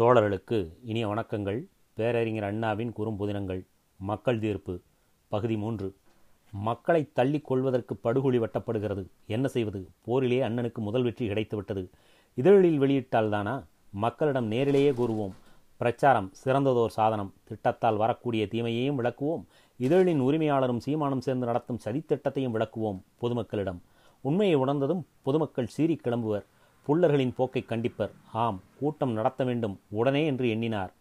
தோழர்களுக்கு இனிய வணக்கங்கள். பேரறிஞர் அண்ணாவின் குறும்புதினங்கள். மக்கள் தீர்ப்பு. பகுதி மூன்று. மக்களை தள்ளி கொள்வதற்கு படுகொலி வெட்டப்படுகிறது. என்ன செய்வது? போரிலே அண்ணனுக்கு முதல் வெற்றி கிடைத்துவிட்டது. இதழில் வெளியிட்டால்தானா? மக்களிடம் நேரிலேயே கூறுவோம். பிரச்சாரம் சிறந்ததோர் சாதனம். திட்டத்தால் வரக்கூடிய தீமையையும் விளக்குவோம். இதழின் உரிமையாளரும் சீமானம் சேர்ந்து நடத்தும் சதித்திட்டத்தையும் விளக்குவோம் பொதுமக்களிடம். உண்மையை உணர்ந்ததும் பொதுமக்கள் சீறி கிளம்புவர். புல்லர்களின் போக்கை கண்டிப்பர். ஆம் கூட்டம் நடத்த வேண்டும். உடனே என்று எண்ணினார்.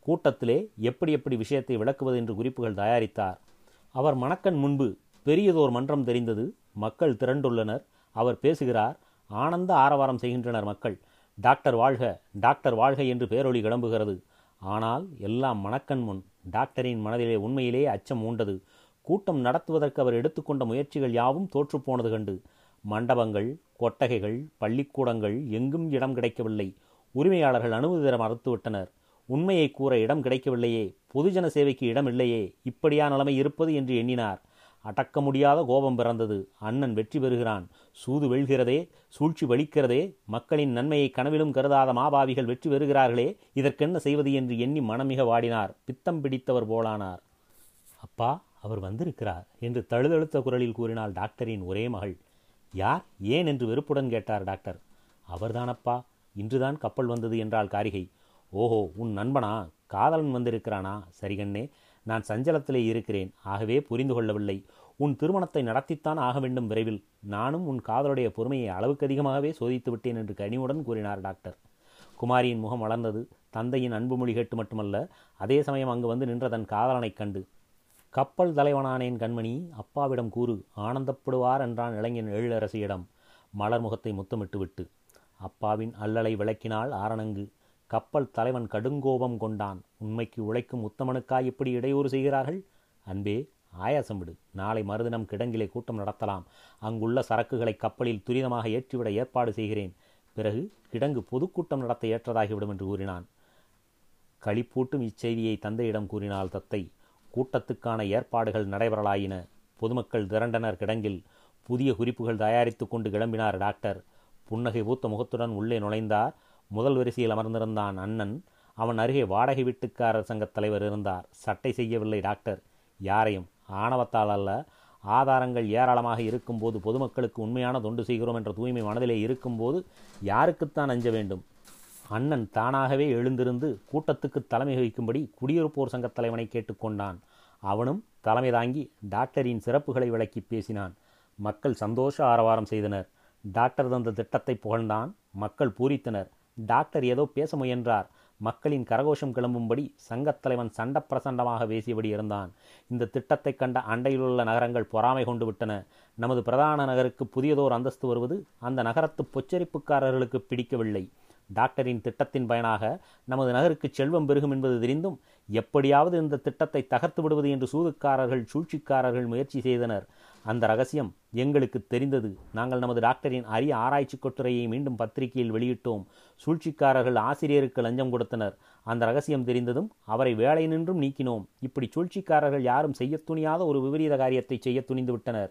கூட்டத்திலே எப்படி எப்படி விஷயத்தை விளக்குவது என்று குறிப்புகள் தயாரித்தார். அவர் மணக்கண் முன்பு பெரியதோர் மன்றம் தெரிந்தது. மக்கள் திரண்டுள்ளனர். அவர் பேசுகிறார். ஆனந்த ஆரவாரம் செய்கின்றனர் மக்கள். டாக்டர் வாழ்க டாக்டர் வாழ்க என்று பேரொளி கிளம்புகிறது. ஆனால் எல்லாம் மணக்கண் முன். டாக்டரின் மனதிலே உண்மையிலே அச்சம் ஊண்டது. கூட்டம் நடத்துவதற்கு அவர் எடுத்துக்கொண்ட முயற்சிகள் யாவும் தோற்றுப்போனது கண்டு. மண்டபங்கள் கொட்டகைகள் பள்ளிக்கூடங்கள் எங்கும் இடம் கிடைக்கவில்லை. உரிமையாளர்கள் அனுமதி தர மறுத்துவிட்டனர். உண்மையை கூற இடம் கிடைக்கவில்லையே. பொதுஜன சேவைக்கு இடம் இல்லையே. இப்படியா நிலைமை இருப்பது என்று எண்ணினார். அடக்க முடியாத கோபம் பிறந்தது. அண்ணன் வெற்றி பெறுகிறான். சூது வெல்கிறதே சூழ்ச்சி வலிக்கிறதே. மக்களின் நன்மையை கனவிலும் கருதாத மாபாவிகள் வெற்றி பெறுகிறார்களே. இதற்கென்ன செய்வது என்று எண்ணி மனமிக வாடினார். பித்தம் பிடித்தவர் போலானார். அப்பா அவர் வந்திருக்கிறார் என்று தழுதழுத்த குரலில் கூறினாள் டாக்டரின் ஒரே மகள். யார் ஏன் என்று வெறுப்புடன் கேட்டார் டாக்டர். அவர்தானப்பா இன்றுதான் கப்பல் வந்தது என்றாள் காரிகை. ஓஹோ உன் நண்பனா? காதலன் வந்திருக்கிறானா? சரிகண்ணே நான் சஞ்சலத்திலே இருக்கிறேன். ஆகவே புரிந்து கொள்ளவில்லை. உன் திருமணத்தை நடத்தித்தான் ஆக வேண்டும் விரைவில். நானும் உன் காதலுடைய பொறுமையை அளவுக்கு அதிகமாகவே சோதித்து விட்டேன் என்று கனிவுடன் கூறினார் டாக்டர். குமாரியின் முகம் வளர்ந்தது. தந்தையின் அன்பு மொழி கேட்டு மட்டுமல்ல அதே சமயம் அங்கு வந்து நின்ற தன் காதலனைக் கண்டு. கப்பல் தலைவனானேன் கண்மணி அப்பாவிடம் கூறு ஆனந்தப்படுவார் என்றான் இளைஞன் எழிலரசியிடம். மலர் முகத்தை முத்தமிட்டு விட்டு அப்பாவின் அல்லலை விளக்கினாள் ஆரணங்கு கப்பல் தலைவன் கடுங்கோபம் கொண்டான். உண்மைக்கு உழைக்கும் உத்தமனுக்காய் இப்படி இடையூறு செய்கிறார்கள்? அன்பே ஆயாசம் விடு. நாளை மறுதினம் கிடங்கிலே கூட்டம் நடத்தலாம். அங்குள்ள சரக்குகளை கப்பலில் துரிதமாக ஏற்றிவிட ஏற்பாடு செய்கிறேன். பிறகு கிடங்கு பொதுக்கூட்டம் நடத்த ஏற்றதாகிவிடும் என்று கூறினான். களிப்பூட்டும் இச்செய்தியை தந்தையிடம் கூறினாள் தத்தை. கூட்டத்துக்கான ஏற்பாடுகள் நடைபெறலாயின. பொதுமக்கள் திரண்டனர் கிடங்கில் புதிய குறிப்புகள் தயாரித்து கொண்டு கிளம்பினார் டாக்டர். புன்னகை பூத்த முகத்துடன் உள்ளே நுழைந்தார். முதல் வரிசையில் அமர்ந்திருந்தான் அண்ணன். அவன் அருகே வாடகை வீட்டுக்காரர் சங்கத் தலைவர் இருந்தார். சட்டை செய்யவில்லை டாக்டர். யாரையும் ஆணவத்தால் அல்ல. ஆதாரங்கள் ஏராளமாக இருக்கும்போது பொதுமக்களுக்கு உண்மையான தொண்டு செய்கிறோம் என்ற தூய்மை மனதிலே இருக்கும்போது யாருக்குத்தான் அஞ்ச வேண்டும்? அண்ணன் தானாகவே எழுந்திருந்து கூட்டத்துக்கு தலைமை வகிக்கும்படி குடியிருப்போர் சங்கத் தலைவனை கேட்டுக்கொண்டான். அவனும் தலைமை தாங்கி டாக்டரின் சிறப்புகளை விளக்கி பேசினான். மக்கள் சந்தோஷ ஆரவாரம் செய்தனர். டாக்டர் தந்த திட்டத்தை புகழ்ந்தான். மக்கள் பூரித்தனர். டாக்டர் ஏதோ பேச முயன்றார். மக்களின் கரகோஷம் கிளம்பும்படி சங்கத்தலைவன் சண்ட பிரசண்டமாக பேசியபடி இருந்தான். இந்த திட்டத்தை கண்ட அண்டையிலுள்ள நகரங்கள் பொறாமை கொண்டு விட்டன. நமது பிரதான நகருக்கு புதியதோர் அந்தஸ்து வருவது அந்த நகரத்து பொச்சரிப்புக்காரர்களுக்கு பிடிக்கவில்லை. டாக்டரின் திட்டத்தின் பயனாக நமது நகருக்கு செல்வம் பெருகும் என்பது தெரிந்தும் எப்படியாவது இந்த திட்டத்தை தகர்த்து விடுவது என்று சூதுக்காரர்கள் சூழ்ச்சிக்காரர்கள் முயற்சி செய்தனர். அந்த ரகசியம் எங்களுக்கு தெரிந்தது. நாங்கள் நமது டாக்டரின் அரிய ஆராய்ச்சி கட்டுரையை மீண்டும் பத்திரிகையில் வெளியிட்டோம். சூழ்ச்சிக்காரர்கள் ஆசிரியருக்கு லஞ்சம் கொடுத்தனர். அந்த ரகசியம் தெரிந்ததும் அவரை வேலை நின்றும் நீக்கினோம். இப்படி சூழ்ச்சிக்காரர்கள் யாரும் செய்ய துணியாத ஒரு விபரீத காரியத்தை செய்ய துணிந்து விட்டனர்.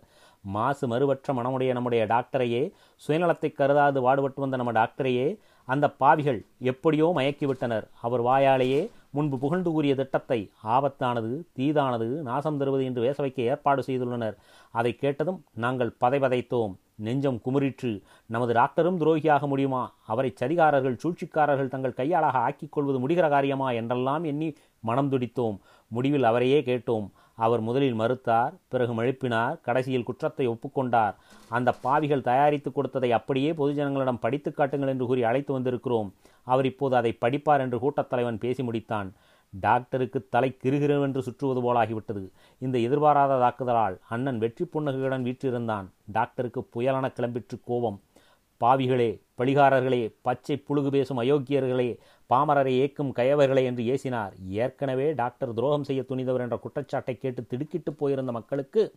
மாசு மறுவற்ற மனமுடைய நம்முடைய டாக்டரையே சுயநலத்தை கருதாது வாடுபட்டு வந்த நம்ம டாக்டரையே அந்த பாவிகள் எப்படியோ மயக்கிவிட்டனர். அவர் வாயாலேயே முன்பு புகழ்ந்து கூறிய திட்டத்தை ஆபத்தானது தீதானது நாசம் தருவது என்று வேசவைக்க ஏற்பாடு செய்துள்ளனர். அதை கேட்டதும் நாங்கள் பதைபதைத்தோம். நெஞ்சம் குமுறிற்று. நமது டாக்டரும் துரோகியாக முடியுமா? அவரை சதிகாரர்கள் சூழ்ச்சிக்காரர்கள் தங்கள் கையாளாக ஆக்கிக் கொள்வது முடிகிற காரியமா? என்றெல்லாம் எண்ணி மனம் துடித்தோம். முடிவில் அவரையே கேட்டோம். அவர் முதலில் மறுத்தார் பிறகு மழுப்பினார் கடைசியில் குற்றத்தை ஒப்புக்கொண்டார். அந்த பாவிகள் தயாரித்து கொடுத்ததை அப்படியே பொதுஜனங்களிடம் படித்து காட்டுங்கள் என்று கூறி அழைத்து வந்திருக்கிறோம். அவர் இப்போது அதை படிப்பார் என்று கூட்டத்தலைவன் பேசி முடித்தான். டாக்டருக்கு தலை கிருகிருவென்று சுற்றுவது போலாகிவிட்டது. இந்த எதிர்பாராத தாக்குதலால் அண்ணன் வெற்றி புன்னகையுடன் வீற்றிருந்தான். டாக்டருக்கு புயலான கிளம்பிற்று கோபம். பாவிகளே பழிகாரர்களே பச்சை புழுகு பேசும் அயோக்கியர்களே பாமரரை ஏக்கும் கயவர்களே என்று ஏசினார். ஏற்கனவே டாக்டர் துரோகம் செய்ய துணிந்தவர் என்ற குற்றச்சாட்டை கேட்டு திடுக்கிட்டு போயிருந்த மக்களுக்கு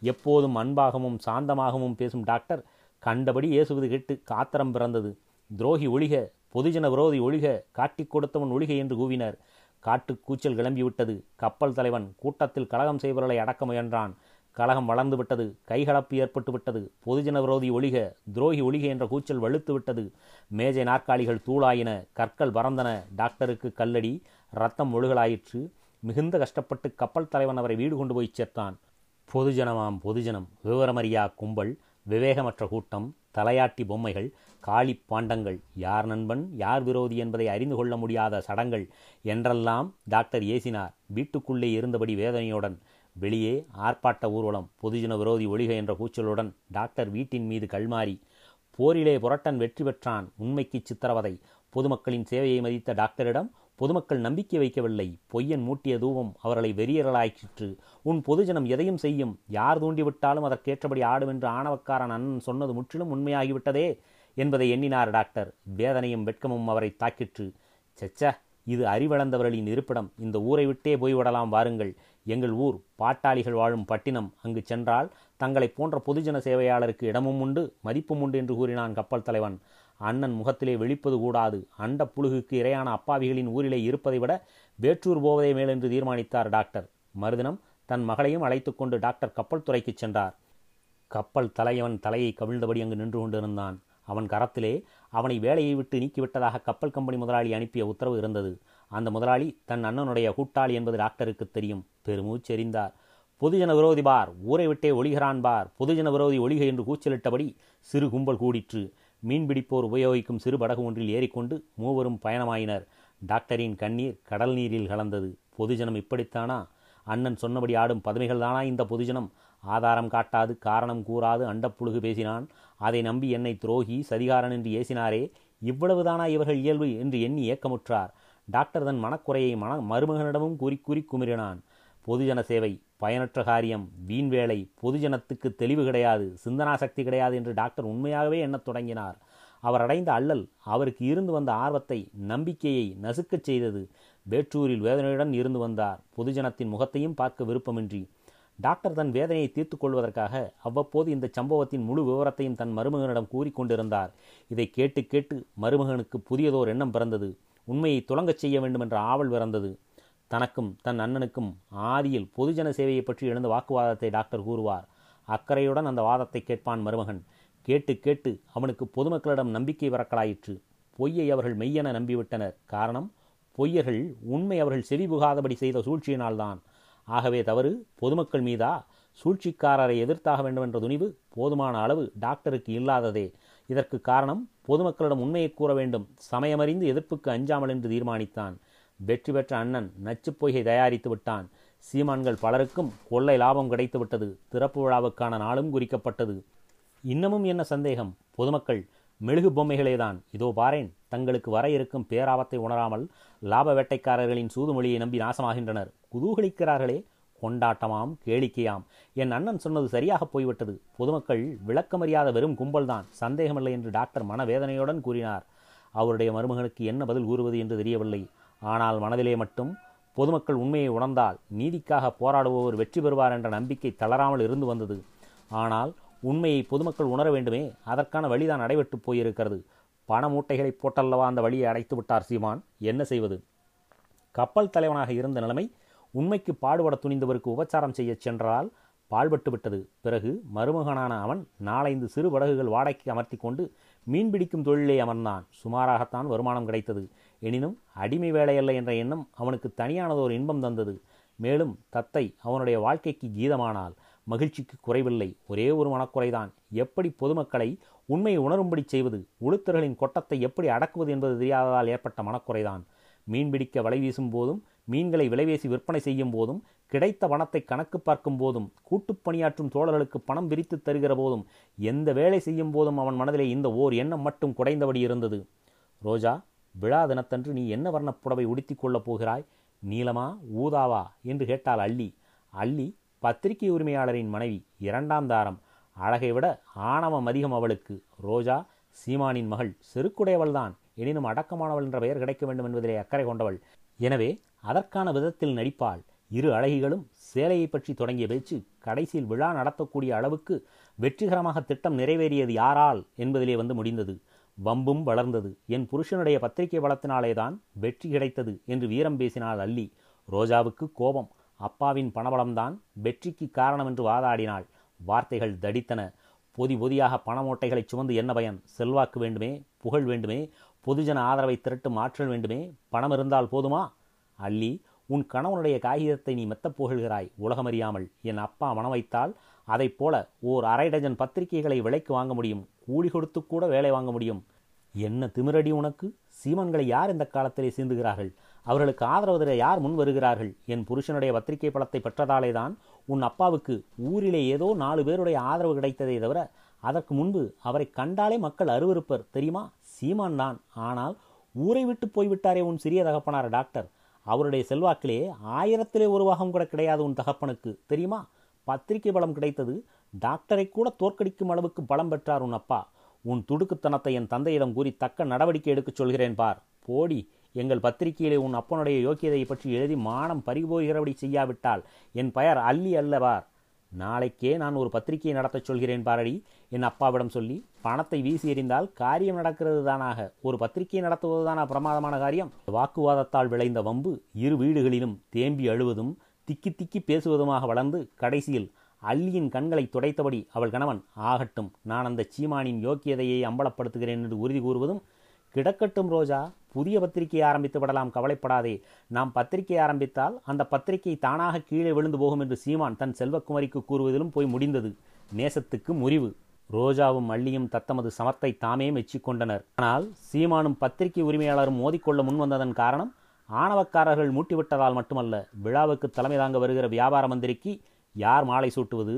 எப்போதும் அன்பாகவும் சாந்தமாகவும் பேசும் டாக்டர் கண்டபடி ஏசுவது கேட்டு காத்திரம் பிறந்தது. துரோகி ஒழிக பொதுஜன விரோதி ஒழிக காட்டிக் கொடுத்தவன் ஒழிக என்று கூவினர். காட்டு கூச்சல் கிளம்பிவிட்டது. கப்பல் தலைவன் கூட்டத்தில் கலகம் செய்பவர்களை அடக்க முயன்றான். கலகம் வளர்ந்து விட்டது கைகலப்பு ஏற்பட்டு விட்டது பொதுஜன விரோதி ஒளிக துரோகி ஒளிக என்ற கூச்சல் வலுத்து விட்டது. மேஜை நாற்காலிகள் தூளாயின கற்கள் பறந்தன டாக்டருக்கு கல்லடி ரத்தம் ஒழுகலாயிற்று. மிகுந்த கஷ்டப்பட்டு கப்பல் தலைவன் அவரை வீடு கொண்டு போய் சேர்த்தான். பொதுஜனமாம் பொதுஜனம் விவரமறியா கும்பல் விவேகமற்ற கூட்டம் தலையாட்டி பொம்மைகள் காளி பாண்டங்கள். யார் நண்பன் யார் விரோதி என்பதை அறிந்து கொள்ள முடியாத சடங்கள் என்றெல்லாம் டாக்டர் ஏசினார். வீட்டுக்குள்ளே இருந்தபடி வேதனையுடன் வெளியே ஆர்ப்பாட்ட ஊர்வலம் பொதுஜன விரோதி ஒழிக என்ற கூச்சலுடன் டாக்டர் வீட்டின் மீது கல்மாறி போரிலே புரட்டன் வெற்றி பெற்றான் உண்மைக்கு சித்திரவதை. பொதுமக்களின் சேவையை மதித்த டாக்டரிடம் பொதுமக்கள் நம்பிக்கை வைக்கவில்லை. பொய்யன் மூட்டிய தூவம் அவர்களை வெறியர்களாயிற்று உன் பொதுஜனம் எதையும் செய்யும்? யார் தூண்டிவிட்டாலும் அதற்கேற்றபடி ஆடும் என்று ஆணவக்காரன் அண்ணன் சொன்னது முற்றிலும் உண்மையாகிவிட்டதே? என்பதை எண்ணினார் டாக்டர். வேதனையும் வெட்கமும் அவரை தாக்கிற்று. செச்ச இது அறிவளந்தவர்களின் இருப்பிடம். இந்த ஊரை விட்டே போய்விடலாம் வாருங்கள். எங்கள் ஊர் பாட்டாளிகள் வாழும் பட்டினம் அங்கு சென்றால் தங்களை போன்ற பொதுஜன சேவையாளருக்கு இடமும் உண்டு மதிப்பும் உண்டு என்று கூறினான் கப்பல் தலைவன். அண்ணன் முகத்திலே வெளிப்பது கூடாது. அண்ட புழுகுக்கு இரையான அப்பாவிகளின் ஊரிலே இருப்பதை விட வேற்றூர் போவதே மேல் என்று தீர்மானித்தார் டாக்டர். மறுதினம் தன் மகளையும் அழைத்து கொண்டு டாக்டர் கப்பல் துறைக்கு சென்றார். கப்பல் தலையவன் தலையை கவிழ்ந்தபடி அங்கு நின்று கொண்டிருந்தான். அவன் கரத்திலே அவனை வேலையை விட்டு நீக்கிவிட்டதாக கப்பல் கம்பெனி முதலாளி அனுப்பிய உத்தரவு இருந்தது. அந்த முதலாளி தன் அண்ணனுடைய கூட்டாளி என்பது டாக்டருக்கு தெரியும். பெருமூச்செறிந்தார். பொதுஜன விரோதி பார் ஊரை விட்டே ஒளிகிறான் பார். பொதுஜன விரோதி ஒளிக என்று கூச்சலிட்டபடி சிறு கும்பல் கூடிற்று. மீன்பிடிப்போர் உபயோகிக்கும் சிறு படகு ஒன்றில் ஏறிக்கொண்டு மூவரும் பயணமாயினர். டாக்டரின் கண்ணீர் கடல் நீரில் கலந்தது. பொதுஜனம் இப்படித்தானா? அண்ணன் சொன்னபடி ஆடும் பதுமைகள் தானா இந்த பொதுஜனம்? ஆதாரம் காட்டாது காரணம் கூறாது அண்டப்புழுகு பேசினான். அதை நம்பி என்னை துரோகி சதிகாரன் என்று ஏசினாரே. இவ்வளவுதானா இவர்கள் இயல்பு என்று எண்ணி ஏக்கமுற்றார். டாக்டர் தன் மனக்குறையை மன மருமகனிடமும் கூறி கூறி குமிறினான். பொதுஜன சேவை பயனற்ற காரியம் வீண் வேலை பொதுஜனத்துக்கு தெளிவு கிடையாது சிந்தனா சக்தி கிடையாது என்று டாக்டர் உண்மையாகவே எண்ணத் தொடங்கினார். அவர் அடைந்த அல்லல் அவருக்கு இருந்து வந்த ஆர்வத்தை நம்பிக்கையை நசுக்கச் செய்தது. வேற்றூரில் வேதனையுடன் இருந்து வந்தார். பொதுஜனத்தின் முகத்தையும் பார்க்க விருப்பமின்றி. டாக்டர் தன் வேதனையை தீர்த்து கொள்வதற்காக அவ்வப்போது இந்த சம்பவத்தின் முழு விவரத்தையும் தன் மருமகனிடம் கூறிக்கொண்டிருந்தார் இதை கேட்டு கேட்டு மருமகனுக்கு புதியதோர் எண்ணம் பிறந்தது. உண்மையை துலங்கச் செய்ய வேண்டும் என்ற ஆவல் பிறந்தது. தனக்கும் தன் அண்ணனுக்கும் ஆதியில் பொதுஜன சேவையை பற்றி எழுந்த வாக்குவாதத்தை டாக்டர் கூறுவார். அக்கறையுடன் அந்த வாதத்தை கேட்பான் மருமகன். கேட்டு கேட்டு அவனுக்கு பொதுமக்களிடம் நம்பிக்கை வரக்கலாயிற்று பொய்யை அவர்கள் மெய்யென நம்பிவிட்டனர். காரணம் பொய்யர்கள் உண்மை அவர்கள் செவி புகாதபடி செய்த சூழ்ச்சியினால்தான். ஆகவே தவறு பொதுமக்கள் மீதா சூழ்ச்சிக்காரரை எதிர்த்தாக வேண்டும் என்ற துணிவு போதுமான அளவு டாக்டருக்கு இல்லாததே. இதற்கு காரணம் பொதுமக்களிடம் உண்மையை கூற வேண்டும். சமயமறிந்து எதிர்ப்புக்கு அஞ்சாமல் என்று தீர்மானித்தான். வெற்றி பெற்ற அண்ணன் நச்சுப்பொய்கை தயாரித்து விட்டான். சீமான்கள் பலருக்கும் கொள்ளை லாபம் கிடைத்துவிட்டது. திறப்பு விழாவுக்கான நாளும் குறிக்கப்பட்டது. இன்னமும் என்ன சந்தேகம்? பொதுமக்கள் மெழுகு பொம்மைகளேதான். இதோ பாரேன் தங்களுக்கு வர இருக்கும் பேராபத்தை உணராமல் லாப வேட்டைக்காரர்களின் சூதுமொழியை நம்பி நாசமாகின்றனர். குதூகலிக்கிறார்களே கொண்டாட்டமாம் கேளிக்கையாம். என் அண்ணன் சொன்னது சரியாக போய்விட்டது. பொதுமக்கள் விளக்கமறியாத வெறும் கும்பல்தான். சந்தேகமில்லை என்று டாக்டர் மனவேதனையுடன் கூறினார். அவருடைய மருமகனுக்கு என்ன பதில் கூறுவது என்று தெரியவில்லை. ஆனால் மனதிலே மட்டும் பொதுமக்கள் உண்மையை உணர்ந்தால் நீதிக்காக போராடுபவர் வெற்றி பெறுவார் என்ற நம்பிக்கை தளராமல் இருந்து வந்தது. ஆனால் உண்மையை பொதுமக்கள் உணர வேண்டுமே அதற்கான வழிதான் அடைபட்டு போயிருக்கிறது. பண மூட்டைகளை போட்டல்லவா அந்த வழியை அடைத்து விட்டார் சீமான்? என்ன செய்வது? கப்பல் தலைவனாக இருந்த நிலைமை உண்மைக்கு பாடுபட துணிந்தவருக்கு உபச்சாரம் செய்யச் சென்றால் பாழ்பட்டு விட்டது. பிறகு மருமகனான அவன் நாலைந்து சிறு படகுகள் வாடகைக்கு அமர்த்தி கொண்டு மீன்பிடிக்கும் தொழிலே அமர்ந்தான். சுமாராகத்தான் வருமானம் கிடைத்தது. எனினும் அடிமை வேலையல்ல என்ற எண்ணம் அவனுக்கு தனியானதோர் இன்பம் தந்தது. மேலும் தத்தை அவனுடைய வாழ்க்கைக்கு கீதமானால் மகிழ்ச்சிக்கு குறைவில்லை. ஒரே ஒரு மனக்குறைதான். எப்படி பொதுமக்களை உண்மையை உணரும்படி செய்வது? உளுத்தர்களின் கொட்டத்தை எப்படி அடக்குவது என்பது தெரியாததால் ஏற்பட்ட மனக்குறைதான். மீன்பிடிக்க வலை வீசும் போதும் மீன்களை விலைவேசி விற்பனை செய்யும் போதும் கிடைத்த பணத்தை கணக்கு பார்க்கும் போதும் கூட்டுப் பணியாற்றும் தோழர்களுக்கு பணம் பிரித்து தருகிற போதும் எந்த வேலை செய்யும் போதும் அவன் மனதிலே இந்த ஓர் எண்ணம் மட்டும் குடைந்தபடி இருந்தது. ரோஜா விழா தினத்தன்று நீ என்ன வர்ணப் புடவை உடுத்திக் கொள்ளப் போகிறாய்? நீளமா ஊதாவா? என்று கேட்டாள் அள்ளி. அள்ளி பத்திரிகை உரிமையாளரின் மனைவி இரண்டாம் தாரம். அழகை விட ஆணவம் அதிகம் அவளுக்கு. ரோஜா சீமானின் மகள் செருக்குடையவள்தான். எனினும் அடக்கமானவள் என்ற பெயர் கிடைக்க வேண்டும் என்பதிலே அக்கறை கொண்டவள். எனவே அதற்கான விதத்தில் நடிப்பாள் இரு அழகிகளும் சேலையை பற்றி தொடங்கிய பேச்சு கடைசியில் விழா நடத்தக்கூடிய அளவுக்கு வெற்றிகரமாக திட்டம் நிறைவேறியது யாரால் என்பதிலே வந்து முடிந்தது. வம்பும் வளர்ந்தது. என் புருஷனுடைய பத்திரிகை வளத்தினாலேதான் வெற்றி கிடைத்தது என்று வீரம் பேசினாள் அல்லி. ரோஜாவுக்கு கோபம். அப்பாவின் பணபலம்தான் வெற்றிக்கு காரணம் என்று வாதாடினாள். வார்த்தைகள் தடித்தன. பொதி பொதியாக பணமூட்டைகளை சுமந்து என்ன பயன்? செல்வாக்கு வேண்டுமே புகழ் வேண்டுமே பொதுஜன ஆதரவை திரட்டும் ஆற்றல் வேண்டுமே? பணம் இருந்தால் போதுமா? அள்ளி உன் கணவனுடைய காகிதத்தை நீ மெத்தப் புகழ்கிறாய். உலகமறியாமல். என் அப்பா மனம் வைத்தால் அதைப் போல ஓர் அரை டஜன் பத்திரிகைகளை விலைக்கு வாங்க முடியும். கூலி கொடுத்து கூட வேலை வாங்க முடியும். என்ன திமிரடி உனக்கு? சீமன்களை யார் இந்த காலத்திலே சீந்துகிறார்கள்? அவர்களுக்கு ஆதரவு தர யார் முன் வருகிறார்கள்? என் புருஷனுடைய பத்திரிகை பலத்தை பெற்றதாலே தான் உன் அப்பாவுக்கு ஊரிலே ஏதோ நாலு பேருடைய ஆதரவு கிடைத்ததே தவிர அதற்கு முன்பு அவரை கண்டாலே மக்கள் அருவருப்பர் தெரியுமா? சீமான் தான். ஆனால் ஊரை விட்டு போய்விட்டாரே உன் சிறிய தகப்பனார் டாக்டர். அவருடைய செல்வாக்கிலே ஆயிரத்திலே ஒரு பாகம் கூட கிடையாது உன் தகப்பனுக்கு. தெரியுமா? பத்திரிகை பலம் கிடைத்தது டாக்டரை கூட தோற்கடிக்கும் அளவுக்கு பலம் பெற்றார் உன் அப்பா. உன் துடுக்குத்தனத்தை என் தந்தையிடம் கூறி தக்க நடவடிக்கை எடுக்கச் சொல்கிறேன் பார். போடி எங்கள் பத்திரிகையிலே உன் அப்பனுடைய யோக்கியதையை பற்றி எழுதி மானம் பறிபோகிறபடி செய்யாவிட்டால் என் பெயர் அல்லி அல்லவார் நாளைக்கே நான் ஒரு பத்திரிகையை நடத்தச் சொல்கிறேன் பாரடி என் அப்பாவிடம் சொல்லி பணத்தை வீசி எறிந்தால் காரியம் நடக்கிறது தானாக ஒரு பத்திரிகையை நடத்துவதுதானா பிரமாதமான காரியம்? வாக்குவாதத்தால் விளைந்த வம்பு இரு வீடுகளிலும் தேம்பி அழுவதும் திக்கி திக்கி பேசுவதுமாக வளர்ந்து கடைசியில் அள்ளியின் கண்களை துடைத்தபடி அவள் கணவன் ஆகட்டும் நான் அந்த சீமானின் யோக்கியதையை அம்பலப்படுத்துகிறேன் என்று உறுதி கூறுவதும் கிடக்கட்டும் ரோஜா புதிய பத்திரிகை ஆரம்பித்து விடலாம் கவலைப்படாதே. நாம் பத்திரிகை ஆரம்பித்தால் அந்த பத்திரிகை தானாக கீழே விழுந்து போகும் என்று சீமான் தன் செல்வக்குமரிக்கு கூறுவதிலும் போய் முடிந்தது. நேசத்துக்கு முறிவு. ரோஜாவும் அள்ளியும் தத்தமது சமத்தை தாமே மெச்சிக்கொண்டனர் ஆனால் சீமானும் பத்திரிகை உரிமையாளரும் மோதிக்கொள்ள முன்வந்ததன் காரணம் ஆணவக்காரர்கள் மூட்டிவிட்டதால் மட்டுமல்ல விழாவுக்கு தலைமை தாங்க வருகிற வியாபார மந்திரிக்கு யார் மாலை சூட்டுவது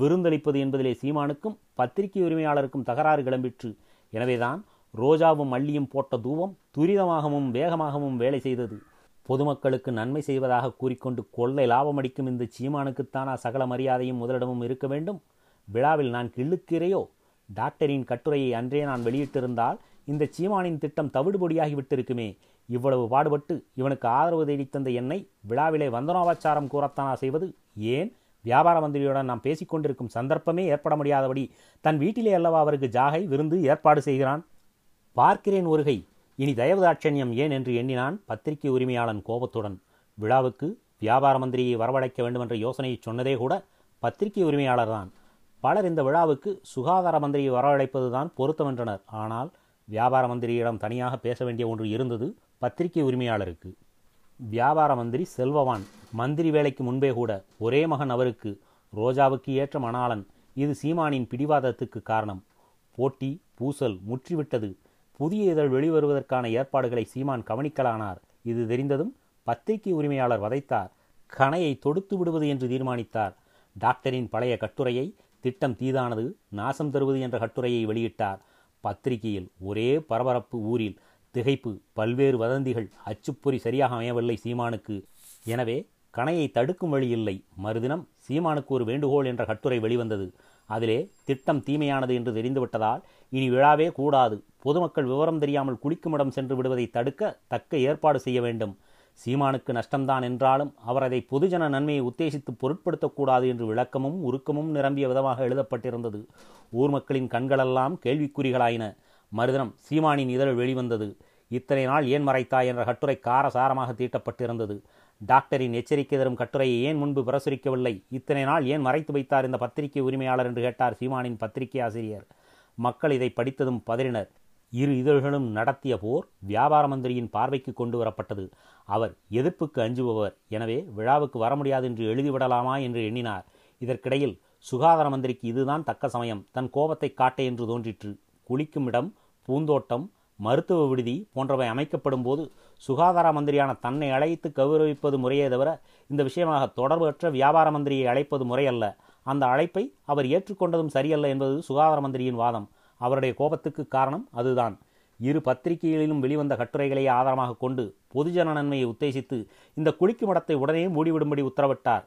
விருந்தளிப்பது என்பதிலே சீமானுக்கும் பத்திரிகை உரிமையாளருக்கும் தகராறு கிளம்பிற்று. எனவேதான் ரோஜாவும் மல்லியும் போட்ட தூவம் துரிதமாகவும் வேகமாகவும் வேலை செய்தது. பொதுமக்களுக்கு நன்மை செய்வதாக கூறிக்கொண்டு கொள்ளை லாபமடிக்கும் இந்த சீமானுக்குத்தானா சகல மரியாதையும் முதலிடமும் இருக்க வேண்டும்? விழாவில் நான் கிள்ளுக்கிறேயோ? டாக்டரின் கட்டுரையை அன்றே நான் வெளியிட்டிருந்தால் இந்த சீமானின் திட்டம் தவிடுபொடியாகி விட்டிருக்குமே இவ்வளவு பாடுபட்டு இவனுக்கு ஆதரவு தேடித்தந்த என்னை விழாவிலே வந்தனோபாச்சாரம் கூறத்தானா செய்வது? ஏன்? வியாபார மந்திரியுடன் நாம் பேசிக்கொண்டிருக்கும் சந்தர்ப்பமே ஏற்பட முடியாதபடி தன் வீட்டிலே அல்லவா அவருக்கு ஜாகை விருந்து ஏற்பாடு செய்கிறான்? பார்க்கிறேன் ஒருகை. இனி தயவுதாட்சண்யம் ஏன் என்று எண்ணினான் பத்திரிகை உரிமையாளன் கோபத்துடன். விழாவுக்கு வியாபார மந்திரியை வரவழைக்க வேண்டும் என்ற யோசனையை சொன்னதே கூட பத்திரிகை உரிமையாளர்தான் பலர் இந்த விழாவுக்கு சுகாதார மந்திரியை வரவழைப்பதுதான் பொருத்தமென்றனர். ஆனால் வியாபார மந்திரியிடம் தனியாக பேச வேண்டிய ஒன்று இருந்தது பத்திரிகை உரிமையாளருக்கு. வியாபார மந்திரி செல்வவான் மந்திரி வேலைக்கு முன்பே கூட ஒரே மகன் அவருக்கு ரோஜாவுக்கு ஏற்ற மணாளன். இது சீமானின் பிடிவாதத்துக்கு காரணம். போட்டி பூசல் முற்றிவிட்டது. புதிய இதழ் வெளிவருவதற்கான ஏற்பாடுகளை சீமான் கவனிக்கலானார். இது தெரிந்ததும் பத்திரிகை உரிமையாளர் வதைத்தார். கணையை தொடுத்து விடுவது என்று தீர்மானித்தார். டாக்டரின் பழைய கட்டுரையை திட்டம் தீதானது நாசம் தருவது என்ற கட்டுரையை வெளியிட்டார். பத்திரிகையில் ஒரே பரபரப்பு ஊரில் திகைப்பு பல்வேறு வதந்திகள் அச்சுப்பொறி சரியாக அமையவில்லை சீமானுக்கு. எனவே கணையை தடுக்கும் வழி இல்லை. மறுதினம் சீமானுக்கு ஒரு வேண்டுகோள் என்ற கட்டுரை வெளிவந்தது. அதிலே திட்டம் தீமையானது என்று தெரிந்துவிட்டதால் இனி விழாவே கூடாது. பொதுமக்கள் விவரம் தெரியாமல் குளிக்குமிடம் சென்று விடுவதை தடுக்க தக்க ஏற்பாடு செய்ய வேண்டும். சீமானுக்கு நஷ்டம்தான் என்றாலும் அவர் அதை பொதுஜன நன்மையை உத்தேசித்து பொருட்படுத்தக்கூடாது என்று விளக்கமும் உருக்கமும் நிரம்பிய விதமாக எழுதப்பட்டிருந்தது. ஊர் மக்களின் கண்களெல்லாம் கேள்விக்குறிகளாயின. மறுதினம் சீமானின் இதழ் வெளிவந்தது. இத்தனை நாள் ஏன் மறைத்தாய் என்ற கட்டுரை காரசாரமாக தீட்டப்பட்டிருந்தது. டாக்டரின் எச்சரிக்கை தரும் கட்டுரையை ஏன் முன்பு பிரசுரிக்கவில்லை? இத்தனை நாள் ஏன் மறைத்து வைத்தார் இந்த பத்திரிகை உரிமையாளர் என்று கேட்டார் சீமானின் பத்திரிகை ஆசிரியர். மக்கள் இதை படித்ததும் பதறினர். இரு இதழ்களும் நடத்திய போர் வியாபார மந்திரியின் பார்வைக்கு கொண்டு வரப்பட்டது அவர் எதிர்ப்புக்கு அஞ்சுபவர். எனவே விழாவுக்கு வர முடியாது என்று எழுதிவிடலாமா என்று எண்ணினார். இதற்கிடையில் சுகாதார மந்திரிக்கு இதுதான் தக்க சமயம். தன் கோபத்தை காட்ட என்று தோன்றிற்று. குளிக்கும் இடம் பூந்தோட்டம் மருத்துவ விடுதி போன்றவை அமைக்கப்படும் போது சுகாதார மந்திரியான தன்னை அழைத்து கௌரவிப்பது முறையே தவிர இந்த விஷயமாக தொடர்பற்ற வியாபார மந்திரியை அழைப்பது முறையல்ல. அந்த அழைப்பை அவர் ஏற்றுக்கொண்டதும் சரியல்ல என்பது சுகாதார மந்திரியின் வாதம். அவருடைய கோபத்துக்கு காரணம் அதுதான். இரு பத்திரிகைகளிலும் வெளிவந்த கட்டுரைகளையே ஆதாரமாக கொண்டு பொதுஜன நன்மையை உத்தேசித்து இந்த குளிக்கு மடத்தை உடனே மூடிவிடும்படி உத்தரவிட்டார்.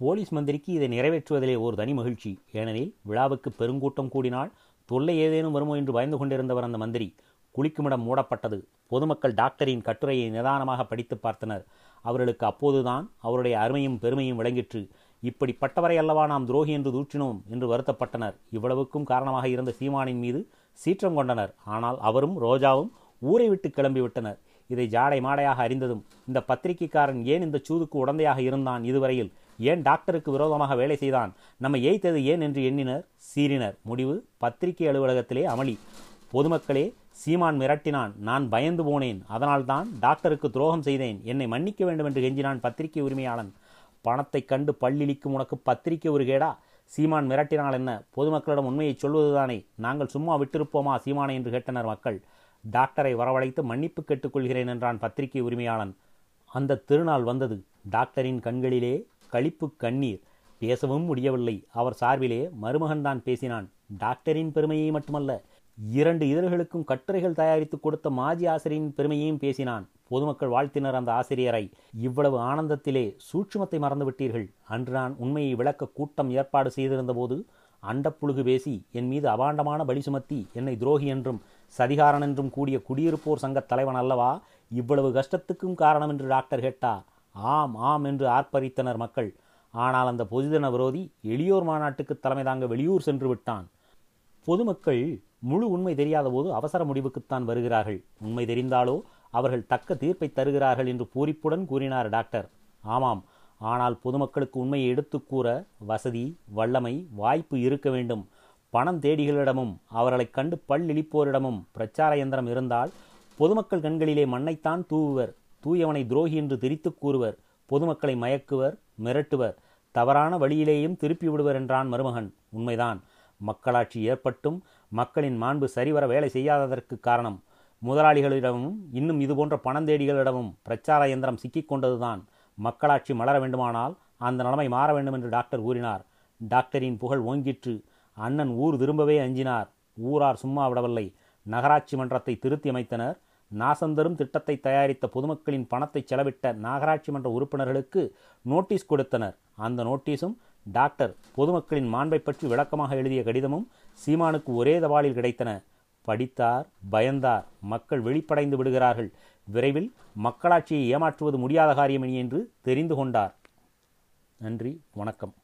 போலீஸ் மந்திரிக்கு இதை நிறைவேற்றுவதிலே ஒரு தனி மகிழ்ச்சி. ஏனெனில் விழாவுக்கு பெருங்கூட்டம் கூடினால் தொல்லை ஏதேனும் வருமோ என்று பயந்து கொண்டிருந்தவர் அந்த மந்திரி. குளிக்குமிடம் மூடப்பட்டது. பொதுமக்கள் டாக்டரின் கட்டுரையை நிதானமாக படித்து பார்த்தனர். அவர்களுக்கு அப்போதுதான் அவருடைய அருமையும் பெருமையும் விளங்கிற்று. இப்படிப்பட்டவரை அல்லவா நாம் துரோகி என்று தூற்றினோம்? என்று வருத்தப்பட்டனர். இவ்வளவுக்கும் காரணமாக இருந்த சீமானின் மீது சீற்றம் கொண்டனர். ஆனால் அவரும் ரோஜாவும் ஊரை விட்டு கிளம்பிவிட்டனர். இதை ஜாடை மாடையாக அறிந்ததும் இந்த பத்திரிகைக்காரன் ஏன் இந்த சூதுக்கு உடந்தையாக இருந்தான் இதுவரையில்? ஏன் டாக்டருக்கு விரோதமாக வேலை செய்தான்? நம்ம ஏய்த்தது ஏன்? என்று எண்ணினர். சீறினர். முடிவு பத்திரிகை அலுவலகத்திலே அமளி. பொதுமக்களே சீமான் மிரட்டினான் நான் பயந்து போனேன் அதனால்தான் டாக்டருக்கு துரோகம் செய்தேன் என்னை மன்னிக்க வேண்டும் என்று கெஞ்சினான் பத்திரிகை உரிமையாளன். பணத்தை கண்டு பல்லிழிக்கும் உனக்கு பத்திரிகை ஒரு கேடா? சீமான் மிரட்டினால் என்ன? பொதுமக்களிடம் உண்மையை சொல்வதுதானே? நாங்கள் சும்மா விட்டிருப்போமா சீமானை என்று கேட்டனர் மக்கள். டாக்டரை வரவழைத்து மன்னிப்பு கேட்டுக்கொள்கிறேன் என்றான் பத்திரிகை உரிமையாளன். அந்த திருநாள் வந்தது. டாக்டரின் கண்களிலே களிப்பு கண்ணீர். பேசவும் முடியவில்லை. அவர் சார்பிலே மருமகன்தான் பேசினான். டாக்டரின் பெருமையை மட்டுமல்ல இரண்டு இதழ்களுக்கும் கட்டுரைகள் தயாரித்து கொடுத்த மாஜி ஆசிரியரின் பெருமையையும் பேசினான். பொதுமக்கள் வாழ்த்தினர் அந்த ஆசிரியரை. இவ்வளவு ஆனந்தத்திலே சூட்சுமத்தை மறந்துவிட்டீர்கள். அன்று நான் உண்மையை விளக்க கூட்டம் ஏற்பாடு செய்திருந்த போது அண்டப்புழுகு பேசி என் மீது அபாண்டமான பலி சுமத்தி என்னை துரோகி என்றும் சதிகாரன் என்றும் கூடிய குடியிருப்போர் சங்கத் தலைவன் அல்லவா? இவ்வளவு கஷ்டத்துக்கும் காரணம் என்று டாக்டர் கேட்டார் ஆம் ஆம் என்று ஆர்ப்பரித்தனர் மக்கள். ஆனால் அந்த பொதுதின விரோதி எளியோர் மாநாட்டுக்கு தலைமை தாங்க வெளியூர் சென்று விட்டான். பொதுமக்கள் முழு உண்மை தெரியாத போது அவசர முடிவுக்குத்தான் வருகிறார்கள். உண்மை தெரிந்தாலோ அவர்கள் தக்க தீர்ப்பை தருகிறார்கள் என்று பூரிப்புடன் கூறினார் டாக்டர். ஆமாம் ஆனால் பொதுமக்களுக்கு உண்மையை எடுத்து கூற வசதி வல்லமை வாய்ப்பு இருக்க வேண்டும். பணம் தேடிகளிடமும் அவர்களை கண்டு பல் இழிப்போரிடமும் பிரச்சார இயந்திரம் இருந்தால் பொதுமக்கள் கண்களிலே மண்ணைத்தான் தூவுவர். தூயவனை துரோகி என்று திரித்துக் கூறுவர். பொதுமக்களை மயக்குவர் மிரட்டுவர். தவறான வழியிலேயும் திருப்பி விடுவர் என்றான் மருமகன். உண்மைதான். மக்களாட்சி ஏற்பட்டும் மக்களின் மாண்பு சரிவர வேலை செய்யாததற்கு காரணம். முதலாளிகளிடமும் இன்னும் இதுபோன்ற பணந்தேடிகளிடமும் பிரச்சார இயந்திரம் சிக்கிக்கொண்டதுதான். மக்களாட்சி மலர வேண்டுமானால் அந்த நிலைமை மாற வேண்டும் என்று டாக்டர் கூறினார். டாக்டரின் புகழ் ஓங்கிற்று. அண்ணன் ஊர் திரும்பவே அஞ்சினார். ஊரார் சும்மா விடவில்லை. நகராட்சி மன்றத்தை திருத்தி அமைத்தனர். நாசந்தரும் திட்டத்தை தயாரித்த பொதுமக்களின் பணத்தை செலவிட்ட நகராட்சி மன்ற உறுப்பினர்களுக்கு நோட்டீஸ் கொடுத்தனர். அந்த நோட்டீஸும் டாக்டர் பொதுமக்களின் மாண்பை பற்றி விளக்கமாக எழுதிய கடிதமும் சீமானுக்கு ஒரே தபாலில் கிடைத்தன. படித்தார் பயந்தார் மக்கள் வெளிப்படைந்து விடுகிறார்கள். விரைவில் மக்களாட்சியை ஏமாற்றுவது முடியாத காரியம் என்று தெரிந்து கொண்டார். நன்றி வணக்கம்.